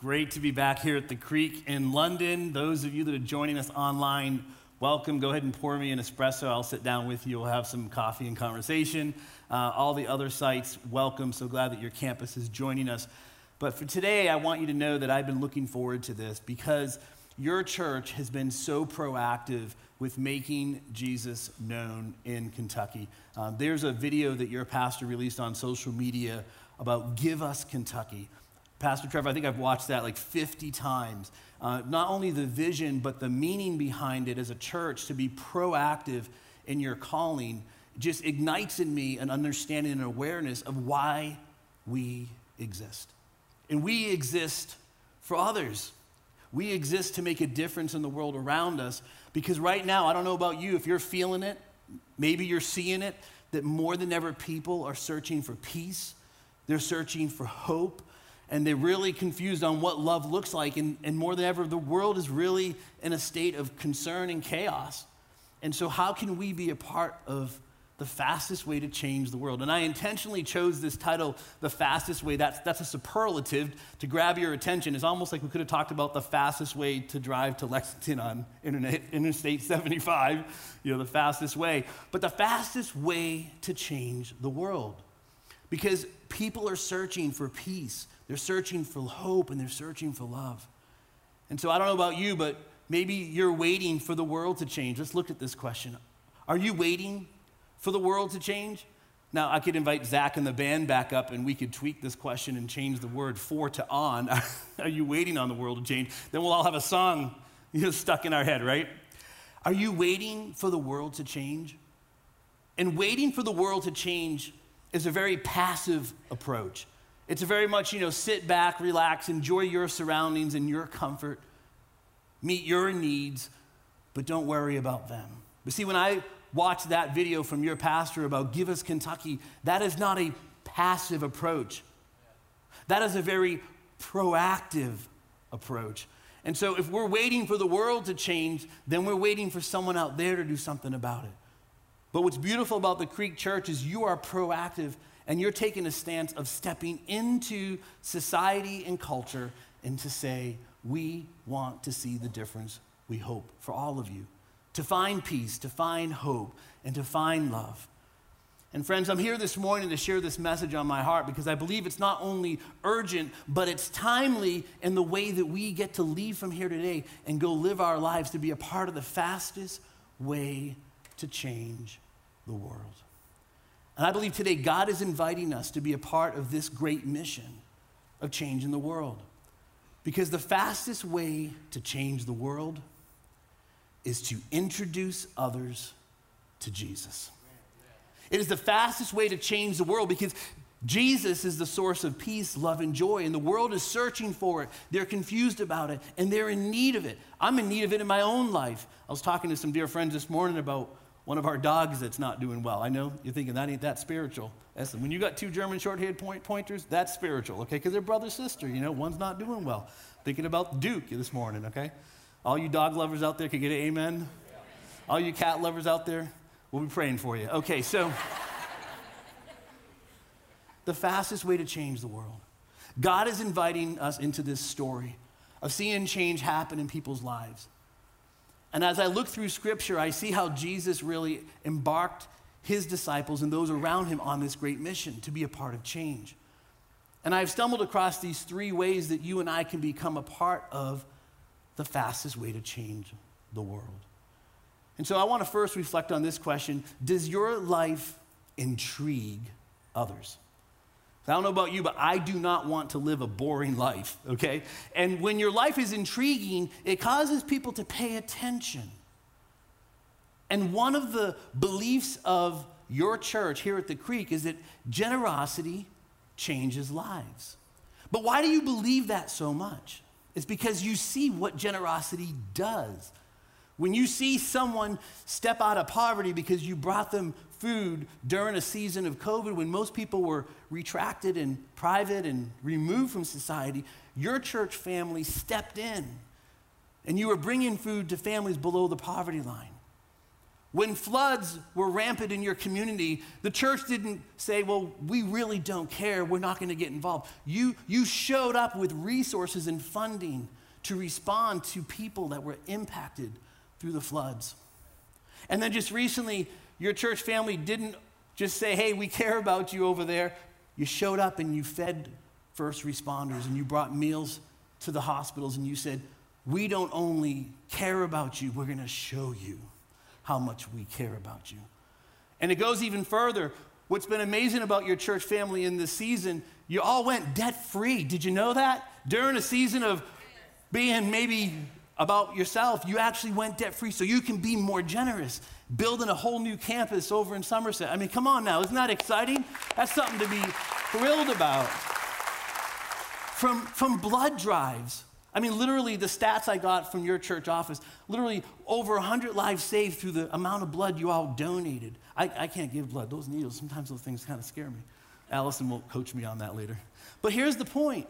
Great to be back here at the Creek in London. Those of you that are joining us online, welcome. Go ahead and pour me an espresso. I'll sit down with you. We'll have some coffee and conversation. Uh, all the other sites, welcome. So glad that your campus is joining us. But for today, I want you to know that I've been looking forward to this because your church has been so proactive with making Jesus known in Kentucky. Uh, there's a video that your pastor released on social media about Give Us Kentucky. Pastor Trevor, I think I've watched that like 50 times. Uh, not only the vision, but the meaning behind it as a church to be proactive in your calling just ignites in me an understanding and awareness of why we exist. And we exist for others. We exist to make a difference in the world around us because right now, I don't know about you, if you're feeling it, maybe you're seeing it, that more than ever people are searching for peace, they're searching for hope, and they're really confused on what love looks like. And, and more than ever, the world is really in a state of concern and chaos. And so, how can we be a part of the fastest way to change the world? And I intentionally chose this title, The Fastest Way. That's, that's a superlative to grab your attention. It's almost like we could have talked about the fastest way to drive to Lexington on Internet, Interstate 75, you know, the fastest way. But the fastest way to change the world. Because people are searching for peace, they're searching for hope, and they're searching for love. And so I don't know about you, but maybe you're waiting for the world to change. Let's look at this question. Are you waiting for the world to change? Now, I could invite Zach and the band back up and we could tweak this question and change the word for to on. Are you waiting on the world to change? Then we'll all have a song you know, stuck in our head, right? Are you waiting for the world to change? And waiting for the world to change is a very passive approach. It's very much, you know, sit back, relax, enjoy your surroundings and your comfort, meet your needs, but don't worry about them. But see, when I watched that video from your pastor about Give Us Kentucky, that is not a passive approach. That is a very proactive approach. And so, if we're waiting for the world to change, then we're waiting for someone out there to do something about it. But what's beautiful about the Creek Church is you are proactive and you're taking a stance of stepping into society and culture and to say, we want to see the difference we hope for all of you. To find peace, to find hope, and to find love. And friends, I'm here this morning to share this message on my heart because I believe it's not only urgent, but it's timely in the way that we get to leave from here today and go live our lives to be a part of the fastest way to change the world. And I believe today God is inviting us to be a part of this great mission of changing the world. Because the fastest way to change the world is to introduce others to Jesus. It is the fastest way to change the world because Jesus is the source of peace, love, and joy, and the world is searching for it. They're confused about it, and they're in need of it. I'm in need of it in my own life. I was talking to some dear friends this morning about one of our dogs that's not doing well. I know you're thinking that ain't that spiritual. Listen, when you got two German short-haired point pointers, that's spiritual, okay? Because they're brother sister. You know, one's not doing well. Thinking about Duke this morning, okay? All you dog lovers out there can get an amen. All you cat lovers out there, we'll be praying for you. Okay, so the fastest way to change the world. God is inviting us into this story of seeing change happen in people's lives. And as I look through scripture, I see how Jesus really embarked his disciples and those around him on this great mission to be a part of change. And I've stumbled across these three ways that you and I can become a part of the fastest way to change the world. And so I want to first reflect on this question Does your life intrigue others? I don't know about you, but I do not want to live a boring life, okay? And when your life is intriguing, it causes people to pay attention. And one of the beliefs of your church here at the Creek is that generosity changes lives. But why do you believe that so much? It's because you see what generosity does. When you see someone step out of poverty because you brought them food during a season of COVID when most people were retracted and private and removed from society, your church family stepped in and you were bringing food to families below the poverty line. When floods were rampant in your community, the church didn't say, Well, we really don't care. We're not going to get involved. You, you showed up with resources and funding to respond to people that were impacted through the floods. And then just recently, your church family didn't just say, Hey, we care about you over there. You showed up and you fed first responders and you brought meals to the hospitals and you said, We don't only care about you, we're going to show you how much we care about you. And it goes even further. What's been amazing about your church family in this season, you all went debt free. Did you know that? During a season of being maybe about yourself, you actually went debt free so you can be more generous, building a whole new campus over in Somerset. I mean, come on now, isn't that exciting? That's something to be thrilled about. From, from blood drives, I mean, literally, the stats I got from your church office literally over 100 lives saved through the amount of blood you all donated. I, I can't give blood. Those needles, sometimes those things kind of scare me. Allison will coach me on that later. But here's the point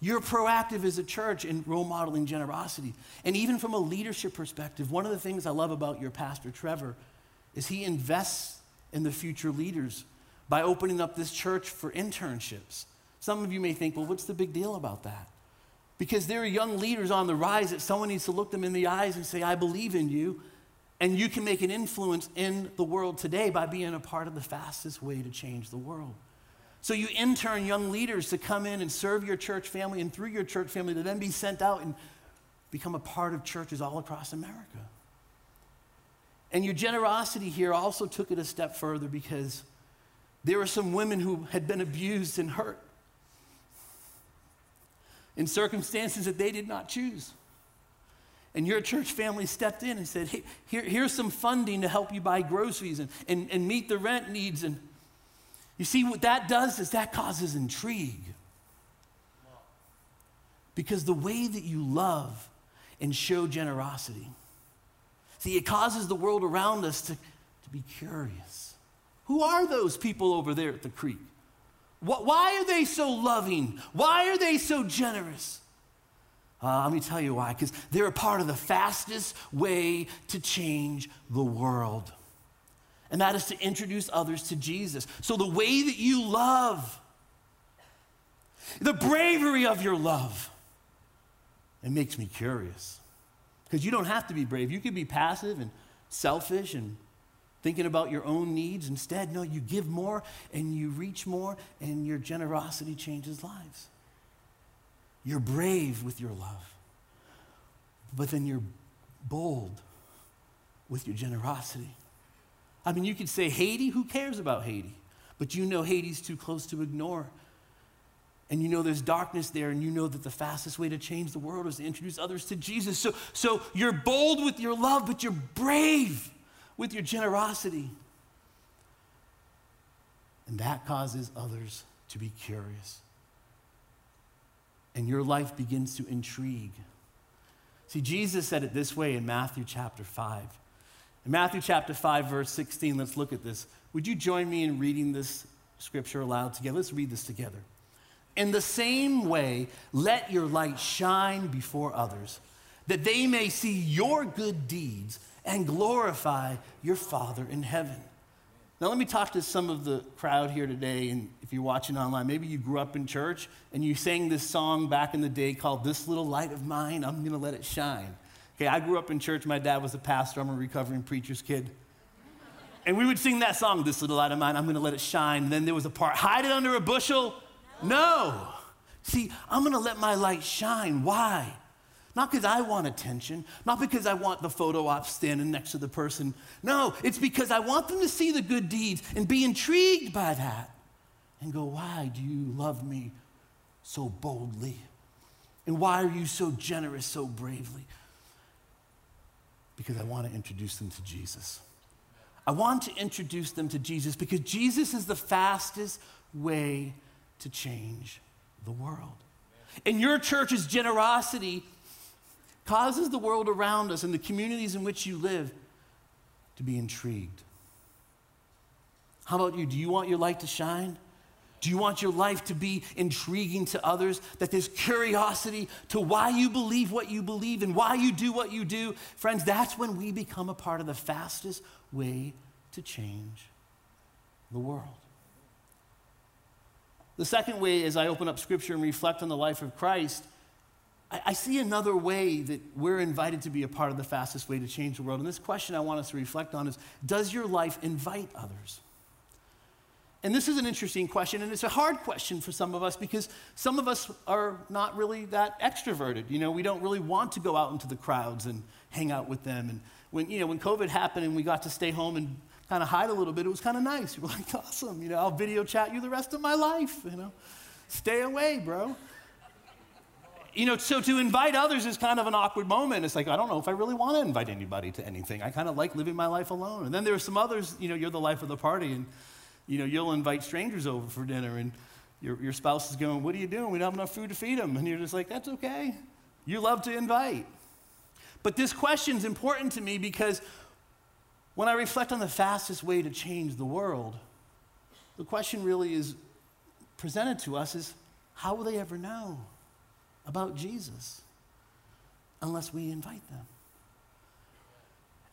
you're proactive as a church in role modeling generosity. And even from a leadership perspective, one of the things I love about your pastor, Trevor, is he invests in the future leaders by opening up this church for internships. Some of you may think, well, what's the big deal about that? because there are young leaders on the rise that someone needs to look them in the eyes and say, I believe in you. And you can make an influence in the world today by being a part of the fastest way to change the world. So you intern young leaders to come in and serve your church family, and through your church family, to then be sent out and become a part of churches all across America. And your generosity here also took it a step further because there were some women who had been abused and hurt in circumstances that they did not choose. And your church family stepped in and said, hey, here, here's some funding to help you buy groceries and, and, and meet the rent needs. And you see, what that does is that causes intrigue. Because the way that you love and show generosity, see, it causes the world around us to, to be curious. Who are those people over there at the creek? Why are they so loving? Why are they so generous? Uh, let me tell you why. Because they're a part of the fastest way to change the world. And that is to introduce others to Jesus. So, the way that you love, the bravery of your love, it makes me curious. Because you don't have to be brave. You can be passive and selfish and thinking about your own needs. Instead, no, you give more and you reach more, and your generosity changes lives. You're brave with your love, but then you're bold with your generosity. I mean, you could say Haiti, who cares about Haiti? But you know Haiti's too close to ignore. And you know there's darkness there, and you know that the fastest way to change the world is to introduce others to Jesus. So, so you're bold with your love, but you're brave with your generosity. And that causes others to be curious. And your life begins to intrigue. See, Jesus said it this way in Matthew chapter 5. In Matthew chapter 5, verse 16, let's look at this. Would you join me in reading this scripture aloud together? Let's read this together. In the same way, let your light shine before others, that they may see your good deeds and glorify your Father in heaven. Now, let me talk to some of the crowd here today. And if you're watching online, maybe you grew up in church and you sang this song back in the day called This Little Light of Mine, I'm to let it shine. Okay, I grew up in church. My dad was a pastor. I'm a recovering preacher's kid. And we would sing that song, This Little Light of Mine, I'm to let it shine. And then there was a part, Hide it under a bushel? No. See, I'm to let my light shine. Why? Not because I want attention, not because I want the photo op standing next to the person. No, it's because I want them to see the good deeds and be intrigued by that and go, Why do you love me so boldly? And why are you so generous so bravely? Because I want to introduce them to Jesus. I want to introduce them to Jesus because Jesus is the fastest way to change the world. And your church's generosity causes the world around us and the communities in which you live to be intrigued. How about you? Do you want your light to shine? Do you want your life to be intriguing to others? That there's curiosity to why you believe what you believe and why you do what you do? Friends, that's when we become a part of the fastest way to change the world. The second way, as I open up scripture and reflect on the life of Christ, I, I see another way that we're invited to be a part of the fastest way to change the world. And this question I want us to reflect on is Does your life invite others? And this is an interesting question, and it's a hard question for some of us because some of us are not really that extroverted. You know, we don't really want to go out into the crowds and hang out with them. And when, you know, when COVID happened and we got to stay home and kind of hide a little bit, it was kind of nice. We were like, awesome, you know, I'll video chat you the rest of my life, you know. Stay away, bro. You know, so to invite others is kind of an awkward moment. It's like, I don't know if I really want to invite anybody to anything. I kind of like living my life alone. And then there are some others, you know, you're the life of the party, and you know, you'll invite strangers over for dinner and your, your spouse is going, What are you doing? We don't have enough food to feed them. And you're just like, That's okay. You love to invite. But this question is important to me because when I reflect on the fastest way to change the world, the question really is presented to us is how will they ever know about Jesus unless we invite them?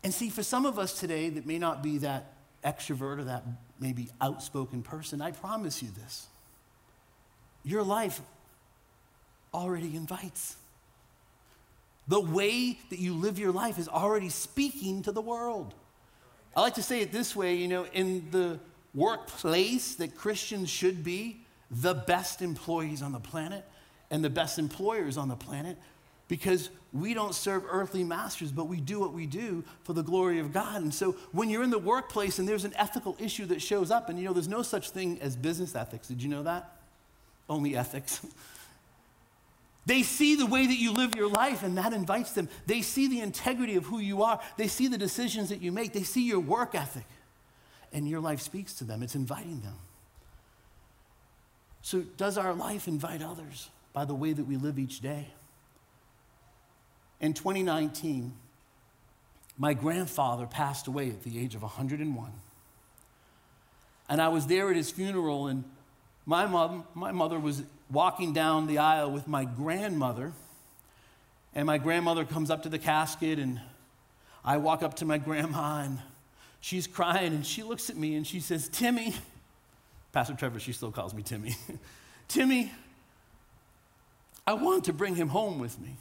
And see, for some of us today that may not be that extrovert or that maybe outspoken person, I promise you this. Your life already invites. The way that you live your life is already speaking to the world. I like to say it this way you know, in the workplace that Christians should be the best employees on the planet and the best employers on the planet, because we don't serve earthly masters, but we do what we do for the glory of God. And so when you're in the workplace and there's an ethical issue that shows up, and you know, there's no such thing as business ethics. Did you know that? Only ethics. They see the way that you live your life, and that invites them. They see the integrity of who you are. They see the decisions that you make. They see your work ethic, and your life speaks to them. It's inviting them. So, does our life invite others by the way that we live each day? In 2019, my grandfather passed away at the age of 101. And I was there at his funeral, and my, mom, my mother was walking down the aisle with my grandmother. And my grandmother comes up to the casket, and I walk up to my grandma, and she's crying, and she looks at me and she says, Timmy, Pastor Trevor, she still calls me Timmy, Timmy, I want to bring him home with me.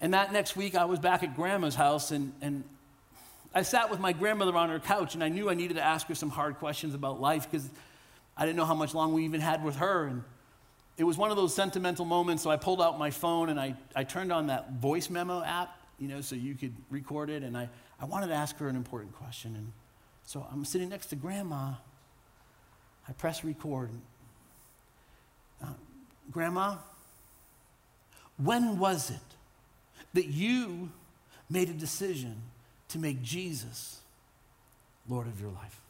And that next week, I was back at grandma's house, and, and I sat with my grandmother on her couch, and I knew I needed to ask her some hard questions about life because I didn't know how much long we even had with her. And it was one of those sentimental moments, so I pulled out my phone and I, I turned on that voice memo app, you know, so you could record it. And I, I wanted to ask her an important question. And so I'm sitting next to grandma. I press record. Uh, grandma, when was it that you made a decision to make Jesus Lord of your life.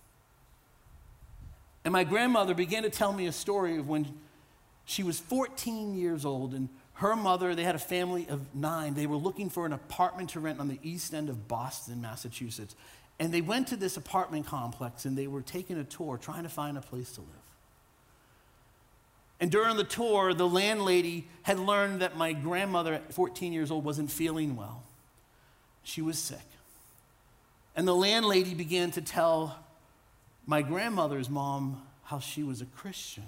And my grandmother began to tell me a story of when she was 14 years old and her mother, they had a family of nine. They were looking for an apartment to rent on the east end of Boston, Massachusetts. And they went to this apartment complex and they were taking a tour trying to find a place to live. And during the tour, the landlady had learned that my grandmother at 14 years old wasn't feeling well. She was sick. And the landlady began to tell my grandmother's mom how she was a Christian.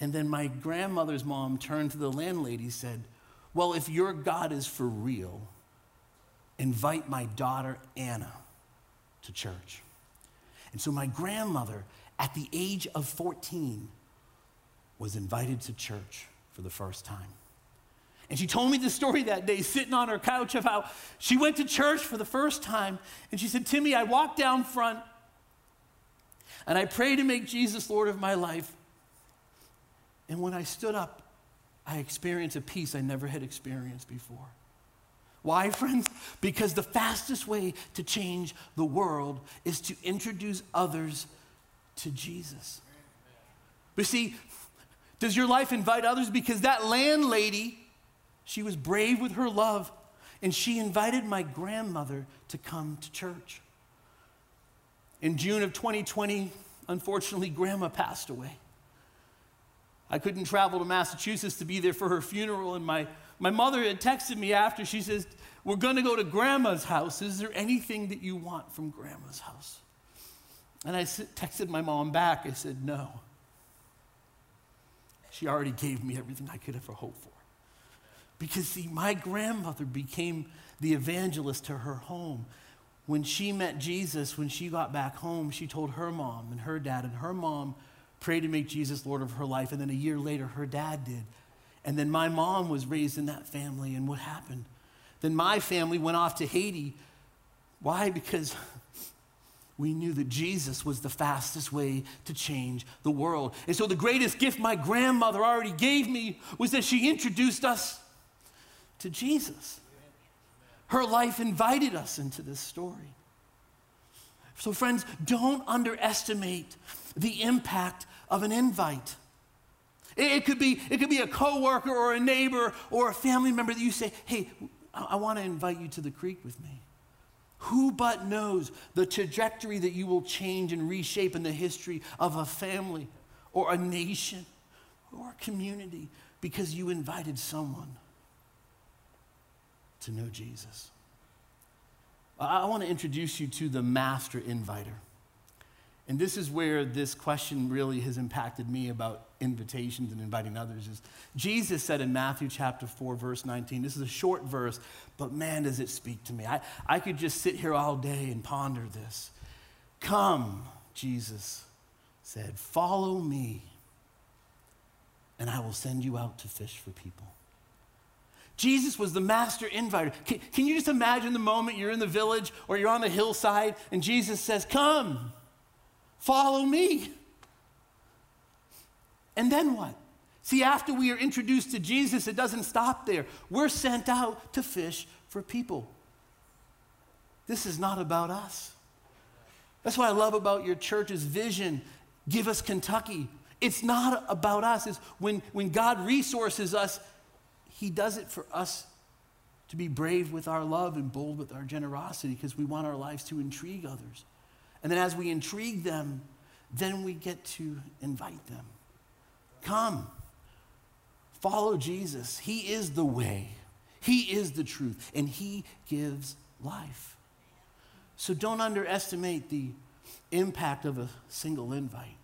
And then my grandmother's mom turned to the landlady and said, Well, if your God is for real, invite my daughter Anna to church. And so my grandmother at the age of 14, was invited to church for the first time. And she told me the story that day, sitting on her couch, of how she went to church for the first time. And she said, Timmy, I walked down front and I prayed to make Jesus Lord of my life. And when I stood up, I experienced a peace I never had experienced before. Why, friends? Because the fastest way to change the world is to introduce others to Jesus. But see, does your life invite others? Because that landlady, she was brave with her love, and she invited my grandmother to come to church. In June of 2020, unfortunately, grandma passed away. I couldn't travel to Massachusetts to be there for her funeral, and my, my mother had texted me after. She says, We're going to go to grandma's house. Is there anything that you want from grandma's house? And I texted my mom back. I said, No. She already gave me everything I could ever hope for. Because, see, my grandmother became the evangelist to her home. When she met Jesus, when she got back home, she told her mom and her dad, and her mom prayed to make Jesus Lord of her life. And then a year later, her dad did. And then my mom was raised in that family. And what happened? Then my family went off to Haiti. Why? Because we knew that Jesus was the fastest way to change the world. And so the greatest gift my grandmother already gave me was that she introduced us to Jesus. Her life invited us into this story. So, friends, don't underestimate the impact of an invite. It, could be, it could be a coworker or a neighbor or a family member that you say, hey, I, I want to invite you to the creek with me. Who but knows the trajectory that you will change and reshape in the history of a family or a nation or a community because you invited someone to know Jesus? I want to introduce you to the master inviter. And this is where this question really has impacted me about invitations and inviting others is Jesus said in Matthew chapter 4 verse 19 this is a short verse but man does it speak to me. I, I could just sit here all day and ponder this. Come Jesus said follow me and I will send you out to fish for people. Jesus was the master inviter. Can, can, you just imagine the moment you're in the village or you're on the hillside and Jesus says, Come, follow me. And then what? See, after we are introduced to Jesus, it doesn't stop there. We're sent out to fish for people. This is not about us. That's what I love about your church's vision. Give us Kentucky. It's not about us. It's when, when God resources us, He does it for us to be brave with our love and bold with our generosity because we want our lives to intrigue others. And then as we intrigue them, then we get to invite them. Come, follow Jesus. He is the way, He is the truth, and He gives life. So don't underestimate the impact of a single invite.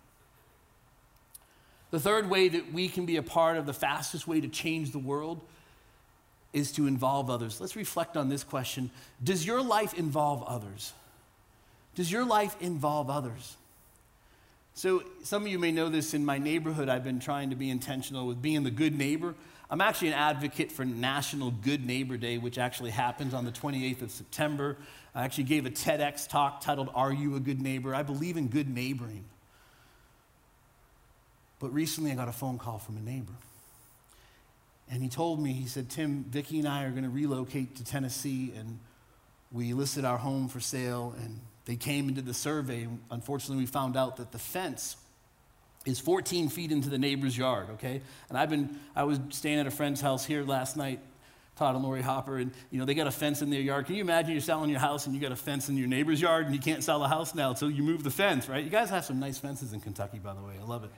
The third way that we can be a part of the fastest way to change the world is to involve others. Let's reflect on this question Does your life involve others? Does your life involve others? So, some of you may know this in my neighborhood, I've been trying to be intentional with being the good neighbor. I'm actually an advocate for National Good Neighbor Day, which actually happens on the 28th of September. I actually gave a TEDx talk titled, Are You a Good Neighbor? I believe in good neighboring. But recently I got a phone call from a neighbor. And he told me, he said, Tim, Vicki and I are going to relocate to Tennessee, and we listed our home for sale, and they came and did the survey. and Unfortunately, we found out that the fence is 14 feet into the neighbor's yard, okay? And I've been, I was staying at a friend's house here last night, Todd and Lori Hopper, and you know, they got a fence in their yard. Can you imagine you're selling your house and you got a fence in your neighbor's yard and you can't sell the house now until you move the fence, right? You guys have some nice fences in Kentucky, by the way. I love it.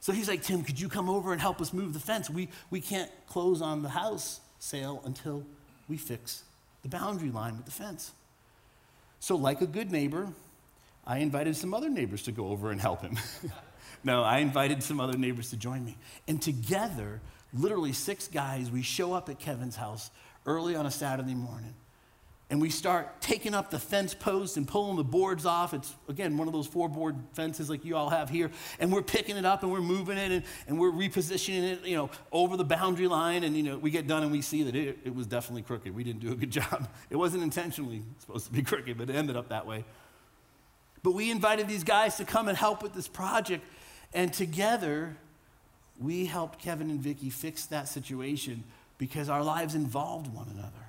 So he's like, Tim, could you come over and help us move the fence? We, we can't close on the house sale until we fix the boundary line with the fence. So, like a good neighbor, I invited some other neighbors to go over and help him. no, I invited some other neighbors to join me. And together, literally six guys, we show up at Kevin's house early on a Saturday morning and we start taking up the fence posts and pulling the boards off. It's, again, one of those four board fences like you all have here. And we're picking it up and we're moving it and, and we're repositioning it, you know, over the boundary line. And, you know, we get done and we see that it, it was definitely crooked. We didn't do a good job. It wasn't intentionally supposed to be crooked, but it ended up that way. But we invited these guys to come and help with this project. And together, we helped Kevin and Vicky fix that situation because our lives involved one another.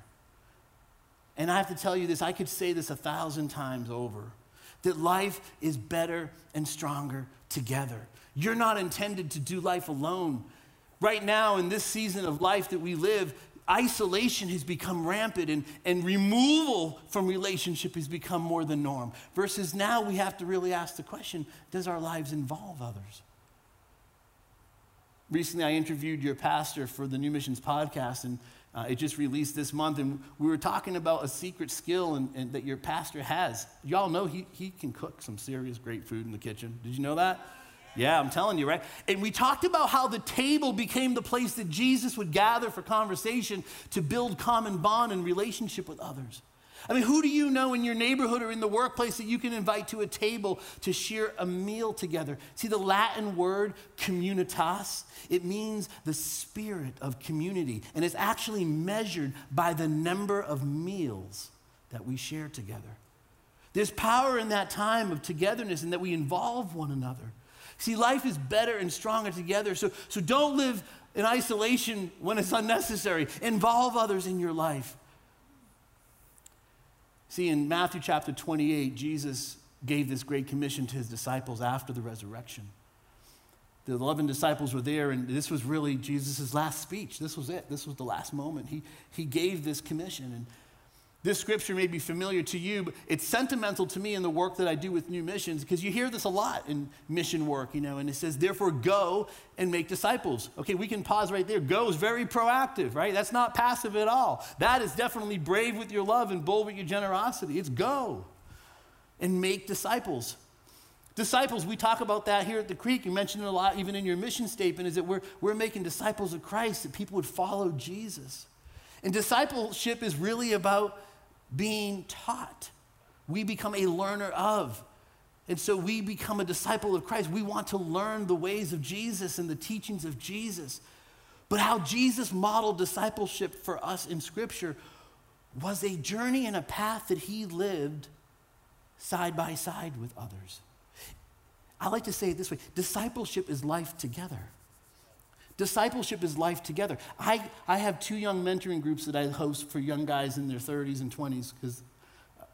And I have to tell you this, I could say this a thousand times over that life is better and stronger together. You're not intended to do life alone. Right now, in this season of life that we live, isolation has become rampant and, and removal from relationship has become more the norm. Versus now we have to really ask the question does our lives involve others? Recently, I interviewed your pastor for the New Missions podcast, and uh, it just released this month. And we were talking about a secret skill and, and that your pastor has. Y'all know he, he can cook some serious great food in the kitchen. Did you know that? Yeah, I'm telling you, right? And we talked about how the table became the place that Jesus would gather for conversation to build common bond and relationship with others. I mean, who do you know in your neighborhood or in the workplace that you can invite to a table to share a meal together? See, the Latin word communitas, it means the spirit of community, and it's actually measured by the number of meals that we share together. There's power in that time of togetherness and that we involve one another. See, life is better and stronger together. So, so don't live in isolation when it's unnecessary. Involve others in your life. See, in Matthew chapter 28, Jesus gave this great commission to his disciples after the resurrection. The 11 disciples were there, and this was really Jesus' last speech. This was it. This was the last moment. He, he gave this commission. And this scripture may be familiar to you, but it's sentimental to me in the work that I do with new missions because you hear this a lot in mission work, you know, and it says, therefore, go and make disciples. Okay, we can pause right there. Go is very proactive, right? That's not passive at all. That is definitely brave with your love and bold with your generosity. It's go and make disciples. Disciples, we talk about that here at the Creek. You mentioned it a lot, even in your mission statement, is that we're, we're making disciples of Christ, that people would follow Jesus. And discipleship is really about being taught. We become a learner of. And so we become a disciple of Christ. We want to learn the ways of Jesus and the teachings of Jesus. But how Jesus modeled discipleship for us in Scripture was a journey and a path that he lived side by side with others. I like to say it this way discipleship is life together. Discipleship is life together. I, I have two young mentoring groups that I host for young guys in their 30s and 20s because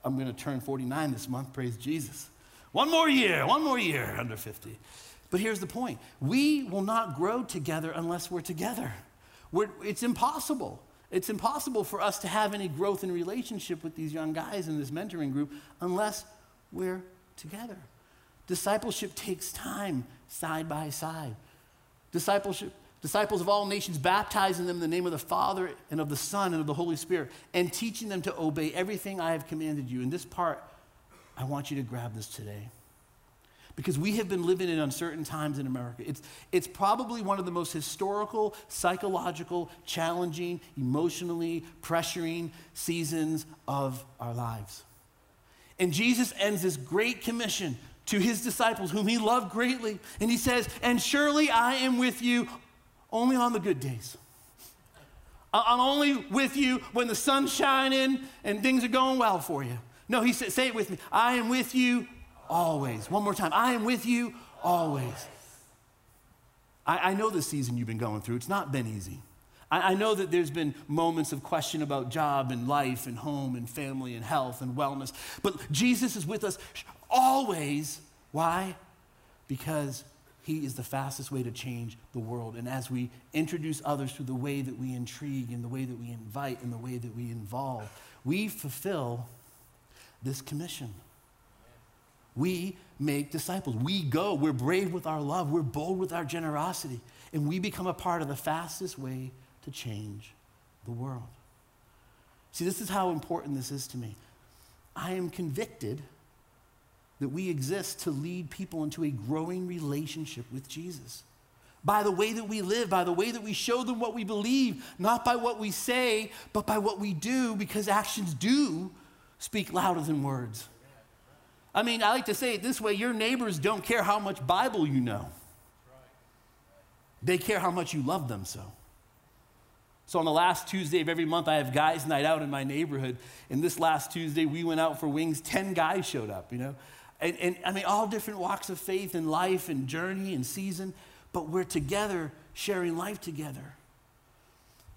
I'm going to turn 49 this month, praise Jesus. One more year, one more year under 50. But here's the point we will not grow together unless we're together. We're, it's impossible. It's impossible for us to have any growth in relationship with these young guys in this mentoring group unless we're together. Discipleship takes time side by side. Discipleship disciples of all nations, baptizing them in the name of the Father and of the Son and of the Holy Spirit, and teaching them to obey everything I have commanded you. In this part, I want you to grab this today. Because we have been living in uncertain times in America. It's, it's probably one of the most historical, psychological, challenging, emotionally pressuring seasons of our lives. And Jesus ends this great commission to his disciples, whom he loved greatly. And he says, And surely I am with you only on the good days. I'm only with you when the sun's shining and things are going well for you. No, he said, say it with me. I am with you always. One more time. I am with you always. I, I know the season you've been going through. It's not been easy. I, I know that there's been moments of question about job and life and home and family and health and wellness. But Jesus is with us always. Why? Because he is the fastest way to change the world. And as we introduce others through the way that we intrigue and the way that we invite and the way that we involve, we fulfill this commission. We make disciples. We go. We're brave with our love. We're bold with our generosity. And we become a part of the fastest way to change the world. See, this is how important this is to me. I am convicted that we exist to lead people into a growing relationship with Jesus. By the way that we live, by the way that we show them what we believe, not by what we say, but by what we do, because actions do speak louder than words. I mean, I like to say it this way your neighbors don't care how much Bible you know, they care how much you love them so. So, on the last Tuesday of every month, I have guys' night out in my neighborhood. And this last Tuesday, we went out for wings. 10 guys showed up, you know. And, and I mean, all different walks of faith and life and journey and season, but we're together sharing life together.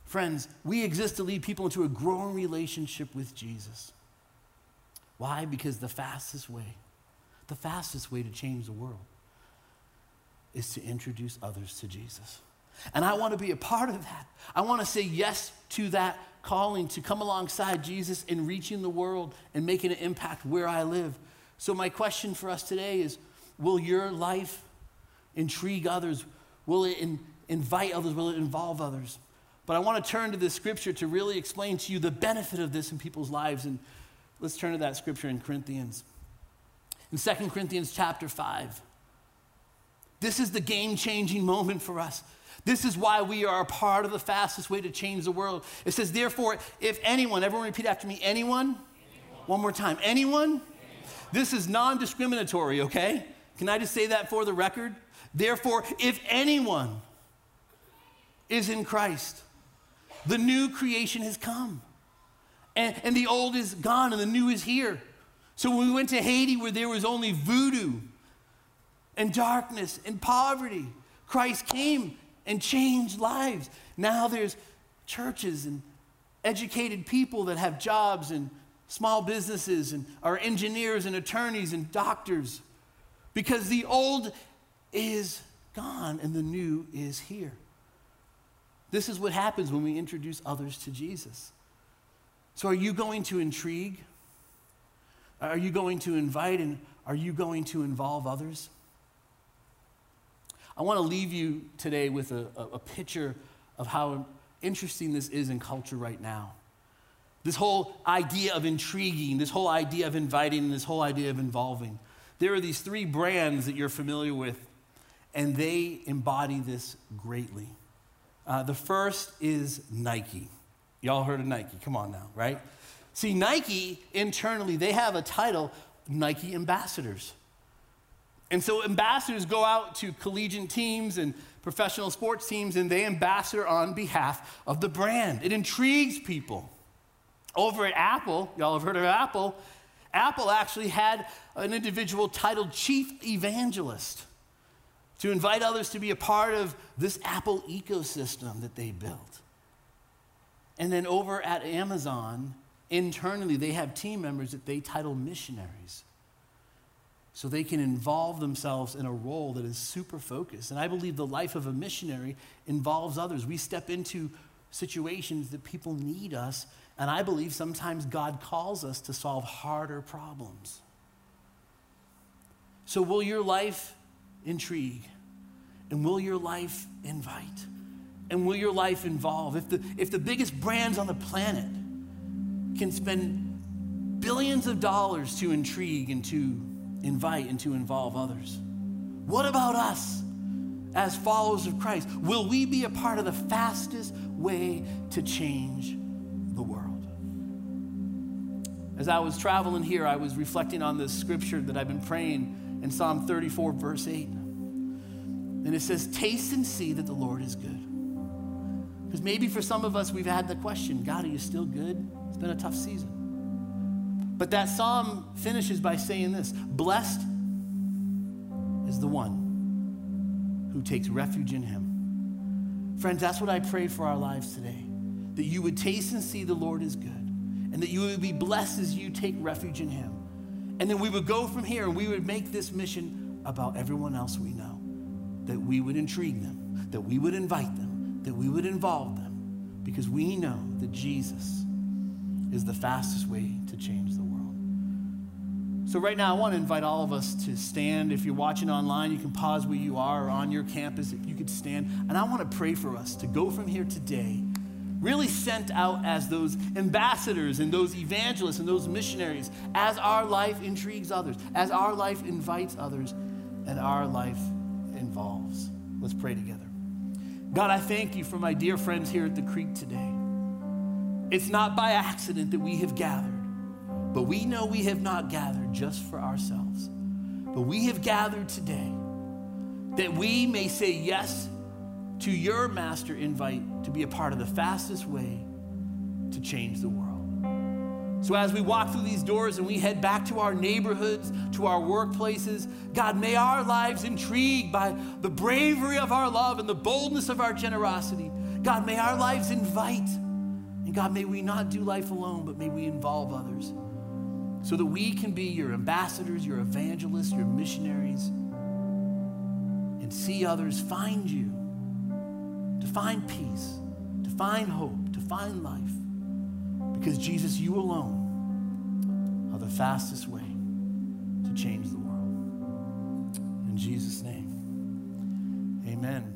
Friends, we exist to lead people into a growing relationship with Jesus. Why? Because the fastest way, the fastest way to change the world is to introduce others to Jesus. And I want to be a part of that. I want to say yes to that calling to come alongside Jesus in reaching the world and making an impact where I live. So, my question for us today is Will your life intrigue others? Will it in, invite others? Will it involve others? But I want to turn to this scripture to really explain to you the benefit of this in people's lives. And let's turn to that scripture in Corinthians. In 2 Corinthians chapter 5. This is the game changing moment for us. This is why we are a part of the fastest way to change the world. It says, therefore, if anyone, everyone repeat after me, anyone? anyone. One more time, anyone? This is non discriminatory, okay? Can I just say that for the record? Therefore, if anyone is in Christ, the new creation has come. And, and the old is gone and the new is here. So when we went to Haiti, where there was only voodoo and darkness and poverty, Christ came and changed lives. Now there's churches and educated people that have jobs and small businesses and our engineers and attorneys and doctors because the old is gone and the new is here. This is what happens when we introduce others to Jesus. So, are you going to intrigue? Are you going to invite and are you going to involve others? I want to leave you today with a, a, picture of how interesting this is in culture right now. This whole idea of intriguing, this whole idea of inviting, this whole idea of involving. There are these three brands that you're familiar with, and they embody this greatly. Uh, the first is Nike. Y'all heard of Nike? Come on now, right? See, Nike internally, they have a title Nike ambassadors. And so ambassadors go out to collegiate teams and professional sports teams and they ambassador on behalf of the brand. It intrigues people. Over at Apple, y'all have heard of Apple, Apple actually had an individual titled Chief Evangelist to invite others to be a part of this Apple ecosystem that they built. And then over at Amazon, internally, they have team members that they title missionaries so they can involve themselves in a role that is super focused. And I believe the life of a missionary involves others. We step into situations that people need us, and I believe sometimes God calls us to solve harder problems. So, will your life intrigue? And will your life invite? And will your life involve? If the, if the biggest brands on the planet can spend billions of dollars to intrigue and to invite and to involve others. What about us as followers of Christ? Will we be a part of the fastest way to change the world? As I was traveling here, I was reflecting on this scripture that I've been praying in Psalm 34, verse 8. And it says, Taste and see that the Lord is good. Because maybe for some of us, we've had the question God, are you still good? It's been a tough season. But that psalm finishes by saying this Blessed is the one who takes refuge in him. Friends, that's what I pray for our lives today that you would taste and see the Lord is good, and that you would be blessed as you take refuge in him. And then we would go from here and we would make this mission about everyone else we know, that we would intrigue them, that we would invite them, that we would involve them, because we know that Jesus is the fastest way to change the world. So, right now, I want to invite all of us to stand. If you're watching online, you can pause where you are or on your campus. If you could stand. And I want to pray for us to go from here today, really sent out as those ambassadors and those evangelists and those missionaries, as our life intrigues others, as our life invites others, and our life involves. Let's pray together. God, I thank you for my dear friends here at the Creek today. It's not by accident that we have gathered. But we know we have not gathered just for ourselves, but we have gathered today that we may say yes to your master invite to be a part of the fastest way to change the world. So, as we walk through these doors and we head back to our neighborhoods, to our workplaces, God, may our lives intrigued by the bravery of our love and the boldness of our generosity. God, may our lives invite. And God, may we not do life alone, but may we involve others so that we can be your ambassadors, your evangelists, your missionaries, and see others find you to find peace, to find hope, to find life. Because Jesus, you alone are the fastest way to change the world. In Jesus' name, amen.